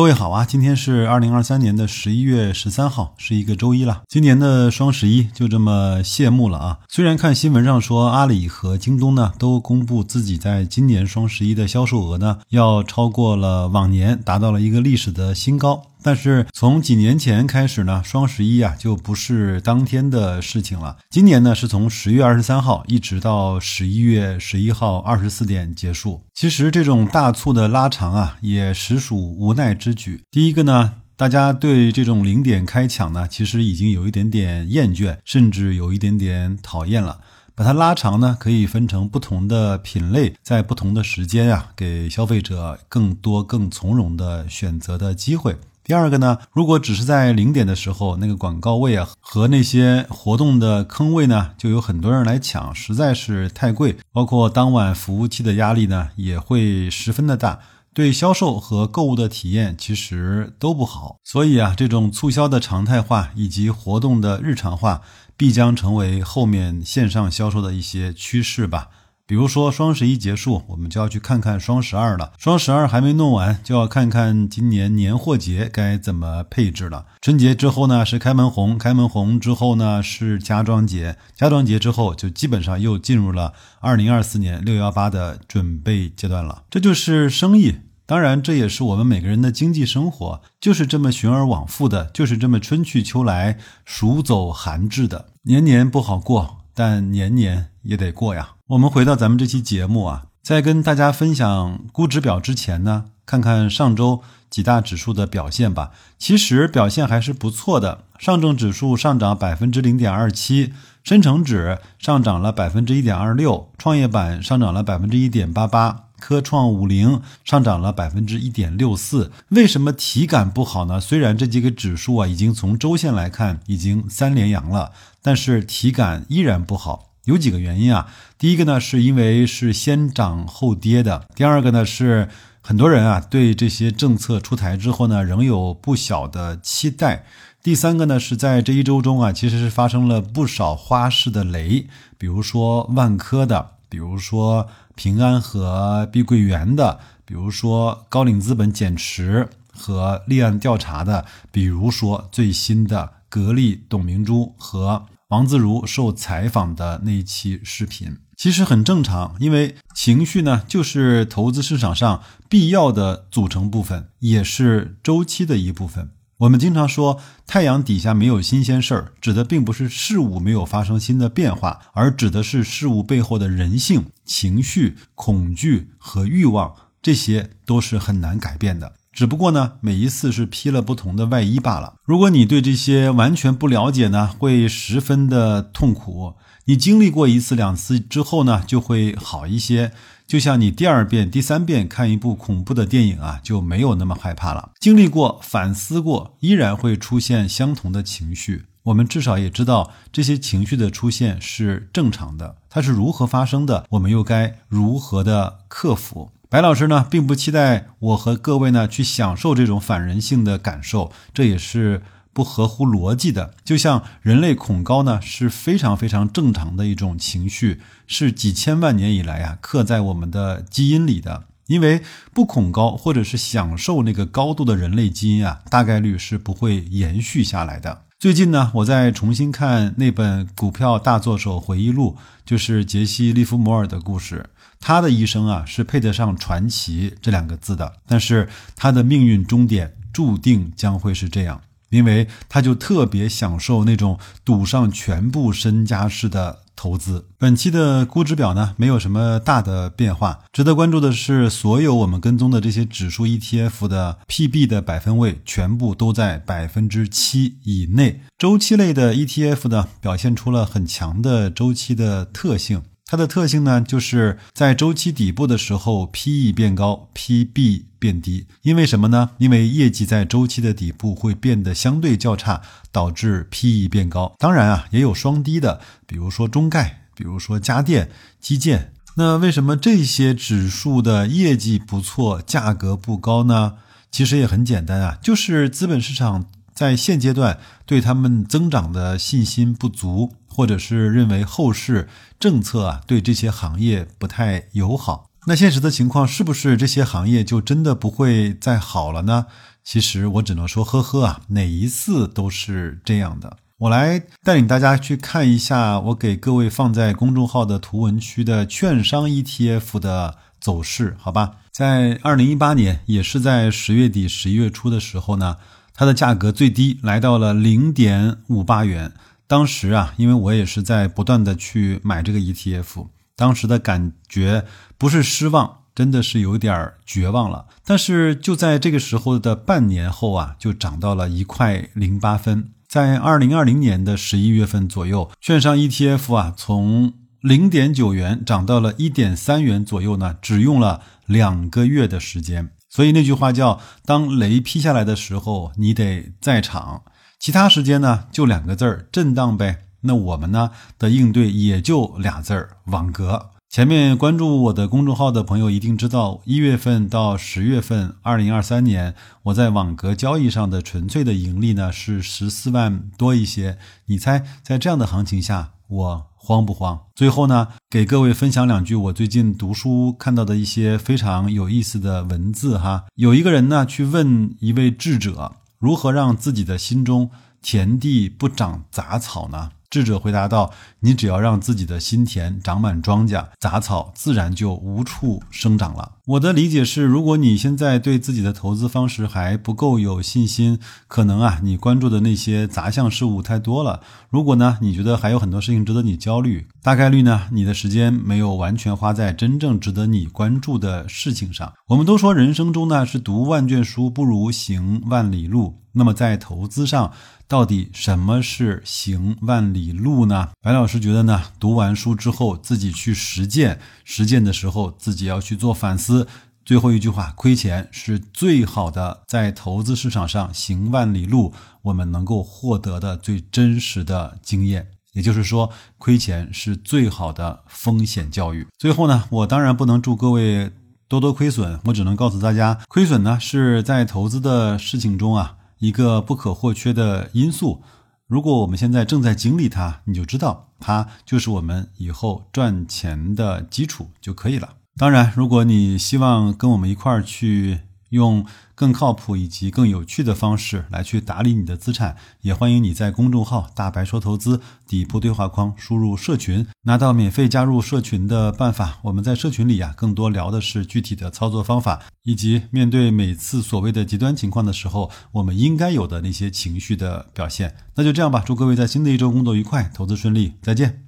各位好啊，今天是二零二三年的十一月十三号，是一个周一了。今年的双十一就这么谢幕了啊。虽然看新闻上说阿里和京东呢都公布自己在今年双十一的销售额呢要超过了往年，达到了一个历史的新高。但是从几年前开始呢，双十一啊就不是当天的事情了。今年呢是从十月二十三号一直到十一月十一号二十四点结束。其实这种大促的拉长啊，也实属无奈之举。第一个呢，大家对这种零点开抢呢，其实已经有一点点厌倦，甚至有一点点讨厌了。把它拉长呢，可以分成不同的品类，在不同的时间啊，给消费者更多、更从容的选择的机会。第二个呢，如果只是在零点的时候，那个广告位啊和那些活动的坑位呢，就有很多人来抢，实在是太贵。包括当晚服务器的压力呢，也会十分的大，对销售和购物的体验其实都不好。所以啊，这种促销的常态化以及活动的日常化，必将成为后面线上销售的一些趋势吧。比如说双十一结束，我们就要去看看双十二了。双十二还没弄完，就要看看今年年货节该怎么配置了。春节之后呢是开门红，开门红之后呢是家装节，家装节之后就基本上又进入了二零二四年六幺八的准备阶段了。这就是生意，当然这也是我们每个人的经济生活，就是这么循而往复的，就是这么春去秋来，暑走寒至的，年年不好过。但年年也得过呀。我们回到咱们这期节目啊，在跟大家分享估值表之前呢，看看上周几大指数的表现吧。其实表现还是不错的，上证指数上涨百分之零点二七，深成指上涨了百分之一点二六，创业板上涨了百分之一点八八。科创五零上涨了百分之一点六四，为什么体感不好呢？虽然这几个指数啊已经从周线来看已经三连阳了，但是体感依然不好。有几个原因啊？第一个呢是因为是先涨后跌的，第二个呢是很多人啊对这些政策出台之后呢仍有不小的期待，第三个呢是在这一周中啊其实是发生了不少花式的雷，比如说万科的。比如说平安和碧桂园的，比如说高瓴资本减持和立案调查的，比如说最新的格力董明珠和王自如受采访的那一期视频，其实很正常，因为情绪呢就是投资市场上必要的组成部分，也是周期的一部分。我们经常说太阳底下没有新鲜事儿，指的并不是事物没有发生新的变化，而指的是事物背后的人性、情绪、恐惧和欲望，这些都是很难改变的。只不过呢，每一次是披了不同的外衣罢了。如果你对这些完全不了解呢，会十分的痛苦。你经历过一次两次之后呢，就会好一些。就像你第二遍、第三遍看一部恐怖的电影啊，就没有那么害怕了。经历过、反思过，依然会出现相同的情绪。我们至少也知道这些情绪的出现是正常的，它是如何发生的，我们又该如何的克服？白老师呢，并不期待我和各位呢去享受这种反人性的感受，这也是。不合乎逻辑的，就像人类恐高呢，是非常非常正常的一种情绪，是几千万年以来啊刻在我们的基因里的。因为不恐高或者是享受那个高度的人类基因啊，大概率是不会延续下来的。最近呢，我在重新看那本《股票大作手回忆录》，就是杰西·利弗摩尔的故事。他的一生啊，是配得上传奇这两个字的，但是他的命运终点注定将会是这样。因为他就特别享受那种赌上全部身家式的投资。本期的估值表呢，没有什么大的变化。值得关注的是，所有我们跟踪的这些指数 ETF 的 PB 的百分位全部都在百分之七以内。周期类的 ETF 呢，表现出了很强的周期的特性。它的特性呢，就是在周期底部的时候，PE 变高，PB 变低。因为什么呢？因为业绩在周期的底部会变得相对较差，导致 PE 变高。当然啊，也有双低的，比如说中概，比如说家电、基建。那为什么这些指数的业绩不错，价格不高呢？其实也很简单啊，就是资本市场。在现阶段，对他们增长的信心不足，或者是认为后市政策啊对这些行业不太友好。那现实的情况是不是这些行业就真的不会再好了呢？其实我只能说呵呵啊，哪一次都是这样的。我来带领大家去看一下我给各位放在公众号的图文区的券商 ETF 的走势，好吧？在二零一八年，也是在十月底、十一月初的时候呢，它的价格最低来到了零点五八元。当时啊，因为我也是在不断的去买这个 ETF，当时的感觉不是失望。真的是有点绝望了，但是就在这个时候的半年后啊，就涨到了一块零八分。在二零二零年的十一月份左右，券商 ETF 啊，从零点九元涨到了一点三元左右呢，只用了两个月的时间。所以那句话叫“当雷劈下来的时候，你得在场”，其他时间呢，就两个字儿：震荡呗。那我们呢的应对也就俩字儿：网格。前面关注我的公众号的朋友一定知道，一月份到十月份，二零二三年我在网格交易上的纯粹的盈利呢是十四万多一些。你猜，在这样的行情下，我慌不慌？最后呢，给各位分享两句我最近读书看到的一些非常有意思的文字哈。有一个人呢去问一位智者，如何让自己的心中田地不长杂草呢？智者回答道：“你只要让自己的心田长满庄稼，杂草自然就无处生长了。”我的理解是，如果你现在对自己的投资方式还不够有信心，可能啊，你关注的那些杂项事物太多了。如果呢，你觉得还有很多事情值得你焦虑，大概率呢，你的时间没有完全花在真正值得你关注的事情上。我们都说，人生中呢，是读万卷书不如行万里路。那么在投资上，到底什么是行万里路呢？白老师觉得呢，读完书之后自己去实践，实践的时候自己要去做反思。最后一句话，亏钱是最好的在投资市场上行万里路，我们能够获得的最真实的经验。也就是说，亏钱是最好的风险教育。最后呢，我当然不能祝各位多多亏损，我只能告诉大家，亏损呢是在投资的事情中啊。一个不可或缺的因素，如果我们现在正在经历它，你就知道它就是我们以后赚钱的基础就可以了。当然，如果你希望跟我们一块儿去。用更靠谱以及更有趣的方式来去打理你的资产，也欢迎你在公众号“大白说投资”底部对话框输入“社群”，拿到免费加入社群的办法。我们在社群里呀，更多聊的是具体的操作方法，以及面对每次所谓的极端情况的时候，我们应该有的那些情绪的表现。那就这样吧，祝各位在新的一周工作愉快，投资顺利，再见。